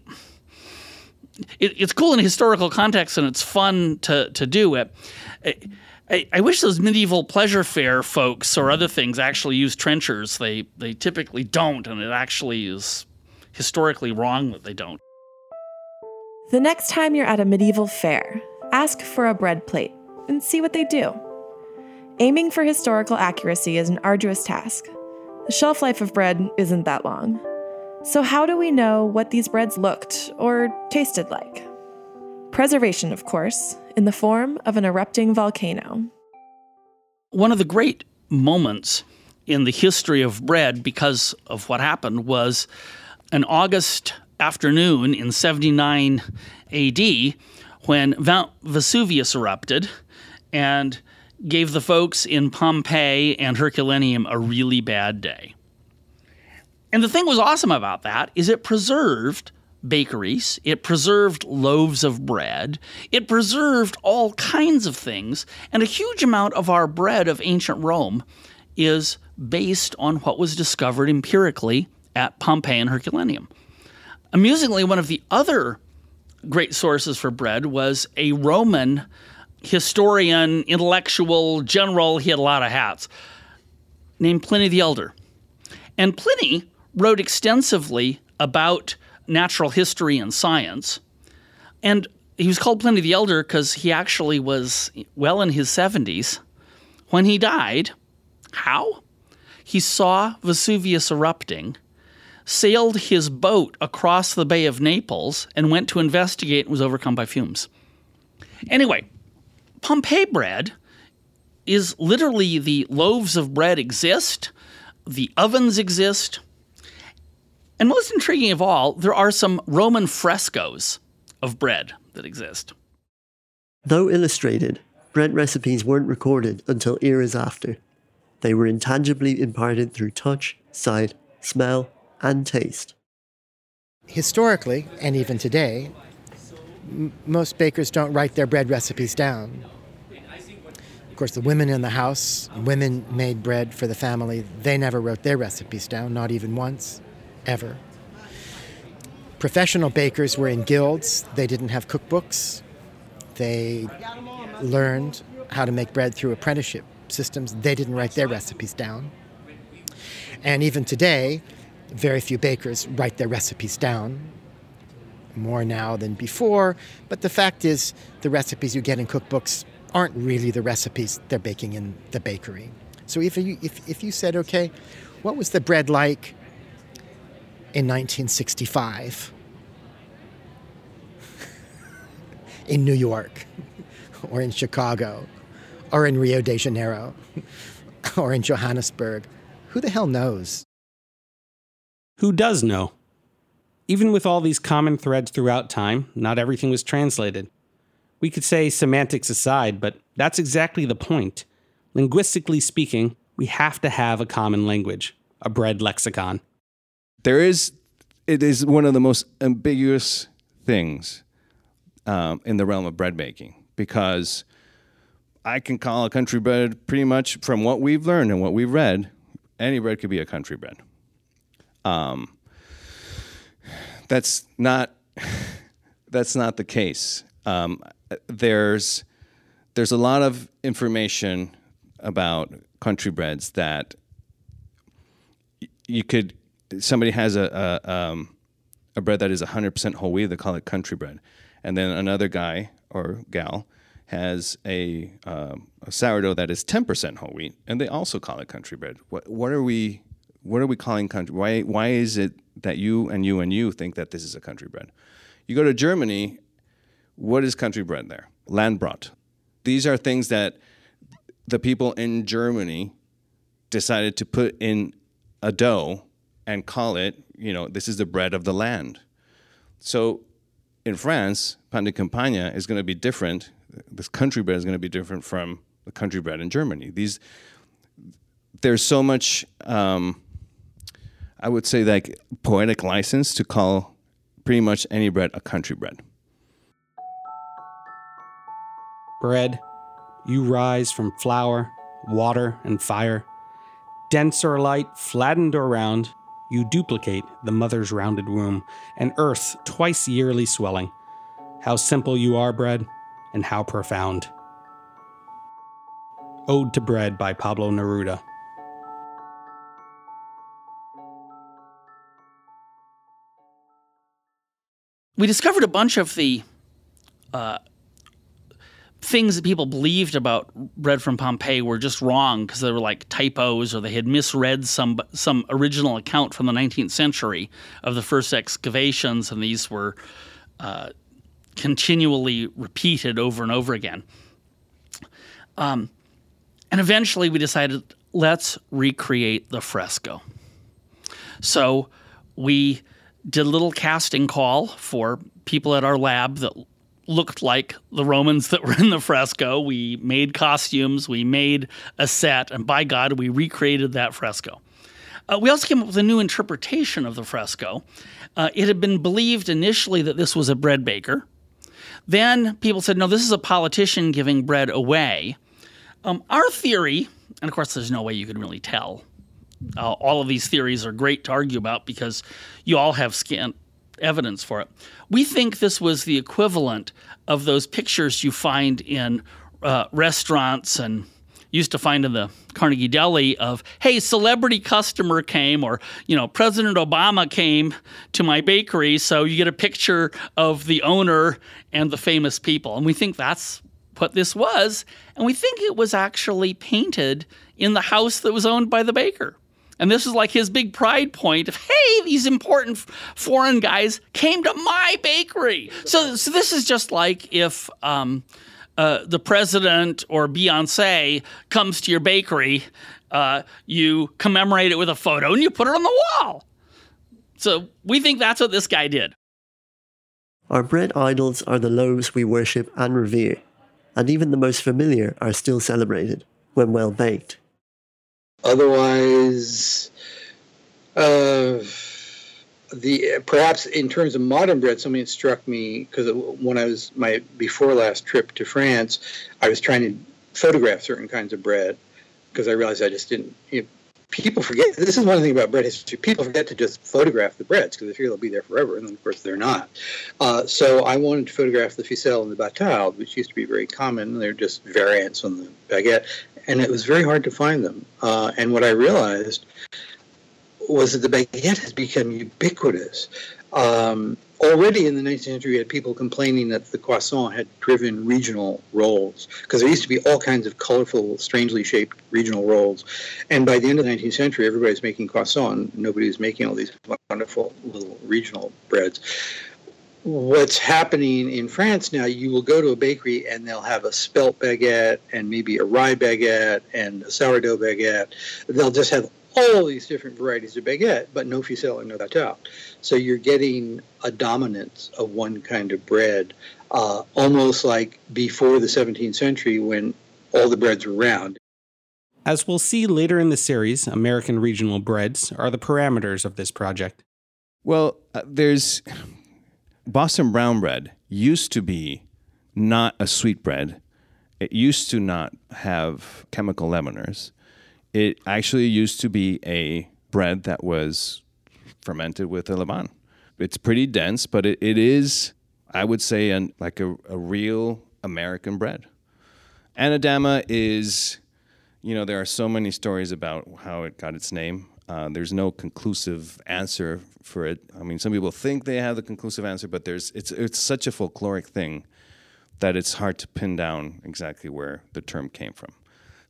Speaker 2: It, it's cool in historical context and it's fun to to do it. I, I, wish those medieval pleasure fair folks or other things actually use trenchers. They they typically don't, and it actually is historically wrong that they don't.
Speaker 5: The next time you're at a medieval fair, ask for a bread plate and see what they do. Aiming for historical accuracy is an arduous task. The shelf life of bread isn't that long. So, how do we know what these breads looked or tasted like? Preservation, of course, in the form of an erupting volcano.
Speaker 2: One of the great moments in the history of bread because of what happened was an August afternoon in 79 AD when Vesuvius erupted and gave the folks in Pompeii and Herculaneum a really bad day. And the thing was awesome about that is it preserved bakeries, it preserved loaves of bread, it preserved all kinds of things, and a huge amount of our bread of ancient Rome is based on what was discovered empirically at Pompeii and Herculaneum. Amusingly, one of the other great sources for bread was a Roman historian, intellectual, general, he had a lot of hats, named Pliny the Elder. And Pliny wrote extensively about natural history and science. And he was called Pliny the Elder because he actually was well in his 70s when he died. How? He saw Vesuvius erupting, sailed his boat across the Bay of Naples, and went to investigate and was overcome by fumes. Anyway, Pompeii bread is literally the loaves of bread exist, the ovens exist, and most intriguing of all, there are some Roman frescoes of bread that exist.
Speaker 4: Though illustrated, bread recipes weren't recorded until eras after. They were intangibly imparted through touch, sight, smell, and taste.
Speaker 11: Historically, and even today, m- most bakers don't write their bread recipes down. Of course, the women in the house, women made bread for the family, they never wrote their recipes down, not even once ever. Professional bakers were in guilds, they didn't have cookbooks. They learned how to make bread through apprenticeship systems. They didn't write their recipes down. And even today, very few bakers write their recipes down, more now than before. But the fact is, the recipes you get in cookbooks aren't really the recipes they're baking in the bakery. So if you, if, if you said, okay, what was the bread like in 1965 in New York or in Chicago or in Rio de Janeiro or in Johannesburg. Who the hell knows?
Speaker 1: Who does know? Even with all these common threads throughout time, not everything was translated. We could say semantics aside, but that's exactly the point. Linguistically speaking, we have to have a common language, a bread lexicon
Speaker 7: there is it is one of the most ambiguous things um, in the realm of bread making because I can call a country bread pretty much from what we've learned and what we've read. Any bread could be a country bread. Um, that's not that's not the case. Um, there's there's a lot of information about country breads that you could somebody has a a, um, a bread that is 100% whole wheat, they call it country bread, and then another guy or gal has a, um, a sourdough that is 10% whole wheat, and they also call it country bread. What what are we what are we calling country? Why why is it that you and you and you think that this is a country bread? You go to Germany, what is country bread there? Landbrot. These are things that the people in Germany decided to put in a dough and call it, you know, this is the bread of the land. So in France, pain de campagne is going to be different. This country bread is going to be different from the country bread in Germany. These, there's so much, um, I would say, like poetic license to call pretty much any bread a country bread.
Speaker 1: Bread, you rise from flour, water, and fire. Dense or light, flattened or round, you duplicate the mother's rounded womb, and earth twice yearly swelling. How simple you are, bread, and how profound. Ode to Bread by Pablo Neruda.
Speaker 2: We discovered a bunch of the uh, things that people believed about bread from Pompeii were just wrong because they were like typos or they had misread some some original account from the 19th century of the first excavations, and these were uh, continually repeated over and over again. Um, and eventually, we decided let's recreate the fresco. So we did a little casting call for people at our lab that looked like the Romans that were in the fresco. We made costumes, we made a set, and by God, we recreated that fresco. Uh, we also came up with a new interpretation of the fresco. Uh, it had been believed initially that this was a bread baker. Then people said, no, this is a politician giving bread away. Um, our theory, and of course, there's no way you can really tell. Uh, all of these theories are great to argue about because you all have scant evidence for it. We think this was the equivalent of those pictures you find in uh, restaurants and used to find in the Carnegie Deli of, hey, celebrity customer came, or, you know, President Obama came to my bakery. So you get a picture of the owner and the famous people. And we think that's what this was. And we think it was actually painted in the house that was owned by the baker. And this is like his big pride point of, hey, these important foreign guys came to my bakery. So, so this is just like if um, uh, the president or Beyonce comes to your bakery, uh, you commemorate it with a photo and you put it on the wall. So we think that's what this guy did.
Speaker 4: Our bread idols are the loaves we worship and revere, and even the most familiar are still celebrated when well baked.
Speaker 8: Otherwise, uh, the perhaps in terms of modern bread, something that struck me because when I was my before last trip to France, I was trying to photograph certain kinds of bread because I realized I just didn't. You know, people forget. This is one thing about bread history. People forget to just photograph the breads because they figure they'll be there forever, and then of course they're not. Uh, so I wanted to photograph the ficelle and the batarde, which used to be very common. They're just variants on the baguette, and it was very hard to find them. Uh, and what I realized was that the baguette has become ubiquitous. Um, already in the 19th century, you had people complaining that the croissant had driven regional rolls because there used to be all kinds of colorful, strangely shaped regional rolls. And by the end of the 19th century, everybody's making croissant. Nobody was making all these wonderful little regional breads what's happening in France now, you will go to a bakery and they'll have a spelt baguette and maybe a rye baguette and a sourdough baguette. They'll just have all these different varieties of baguette, but no ficelle and no baguette. So you're getting a dominance of one kind of bread, uh, almost like before the 17th century when all the breads were round.
Speaker 1: As we'll see later in the series, American regional breads are the parameters of this project.
Speaker 7: Well, uh, there's Boston brown bread used to be not a sweet bread. It used to not have chemical leaveners. It actually used to be a bread that was fermented with a levain. It's pretty dense, but it, it is, I would say, an, like a, a real American bread. Anadama is, you know, there are so many stories about how it got its name. Uh, there's no conclusive answer for it. I mean, some people think they have the conclusive answer, but there's it's it's such a folkloric thing that it's hard to pin down exactly where the term came from.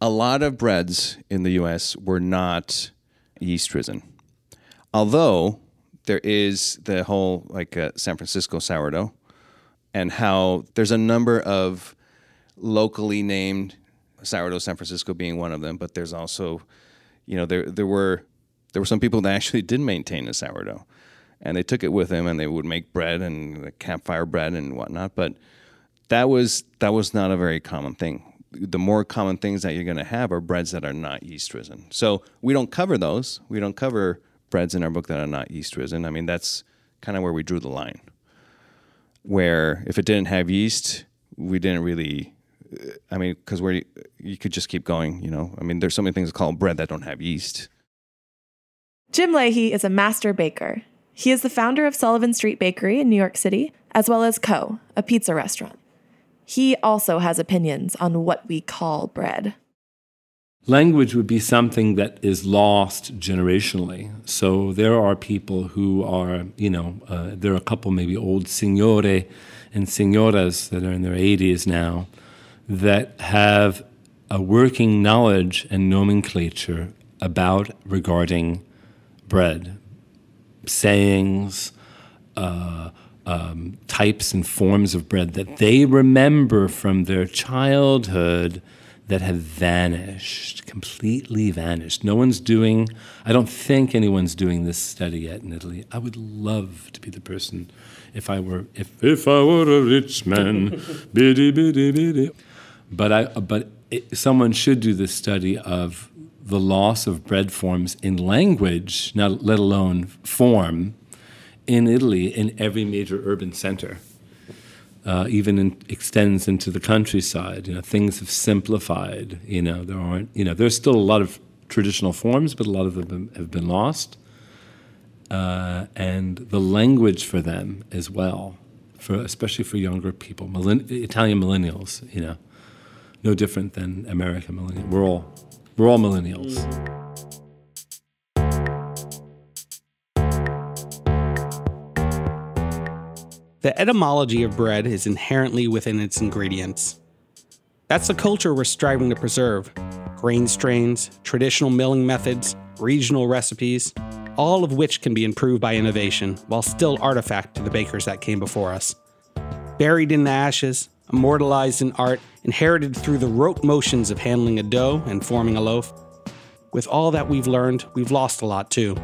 Speaker 7: A lot of breads in the U.S. were not yeast risen. Although there is the whole like uh, San Francisco sourdough, and how there's a number of locally named sourdough, San Francisco being one of them, but there's also, you know, there there were there were some people that actually did maintain a sourdough, and they took it with them, and they would make bread and the campfire bread and whatnot. But that was that was not a very common thing. The more common things that you're going to have are breads that are not yeast risen. So we don't cover those. We don't cover breads in our book that are not yeast risen. I mean, that's kind of where we drew the line. Where if it didn't have yeast, we didn't really. I mean, because where you, you could just keep going, you know. I mean, there's so many things called bread that don't have yeast.
Speaker 5: Jim Lahey is a master baker. He is the founder of Sullivan Street Bakery in New York City, as well as Co., a pizza restaurant. He also has opinions on what we call bread.
Speaker 12: Language would be something that is lost generationally. So there are people who are, you know, uh, there are a couple maybe old signore and signoras that are in their 80s now that have a working knowledge and nomenclature about regarding bread, sayings, uh, um, types and forms of bread that they remember from their childhood that have vanished, completely vanished. No one's doing, I don't think anyone's doing this study yet in Italy. I would love to be the person if I were, if, if I were a rich man, biddy, biddy, biddy. But, I, but it, someone should do this study of the loss of bread forms in language, not let alone form, in Italy in every major urban center. Uh, even in, extends into the countryside. You know, things have simplified. You know, there aren't. You know, there's still a lot of traditional forms, but a lot of them have been lost, uh, and the language for them as well, for especially for younger people, Millenn- Italian millennials. You know, no different than American millennials. We're all we're all millennials. Mm.
Speaker 1: The etymology of bread is inherently within its ingredients. That's the culture we're striving to preserve grain strains, traditional milling methods, regional recipes, all of which can be improved by innovation while still artifact to the bakers that came before us. Buried in the ashes, immortalized in art, inherited through the rote motions of handling a dough and forming a loaf. With all that we've learned, we've lost a lot too.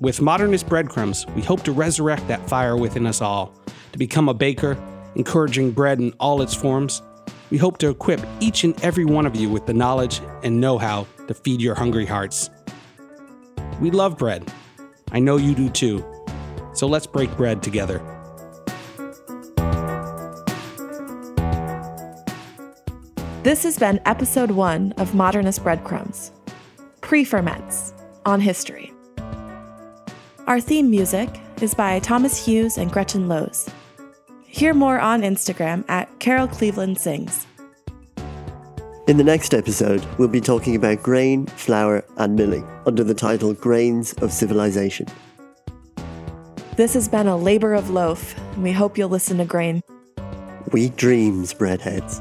Speaker 1: With modernist breadcrumbs, we hope to resurrect that fire within us all, to become a baker, encouraging bread in all its forms. We hope to equip each and every one of you with the knowledge and know how to feed your hungry hearts. We love bread. I know you do too. So let's break bread together.
Speaker 5: This has been episode one of Modernist Breadcrumbs Pre Ferments on History. Our theme music is by Thomas Hughes and Gretchen Lowe's. Hear more on Instagram at Carol Cleveland Sings.
Speaker 4: In the next episode, we'll be talking about grain, flour, and milling under the title Grains of Civilization.
Speaker 5: This has been a labor of loaf, and we hope you'll listen to Grain.
Speaker 4: Weak dreams, breadheads.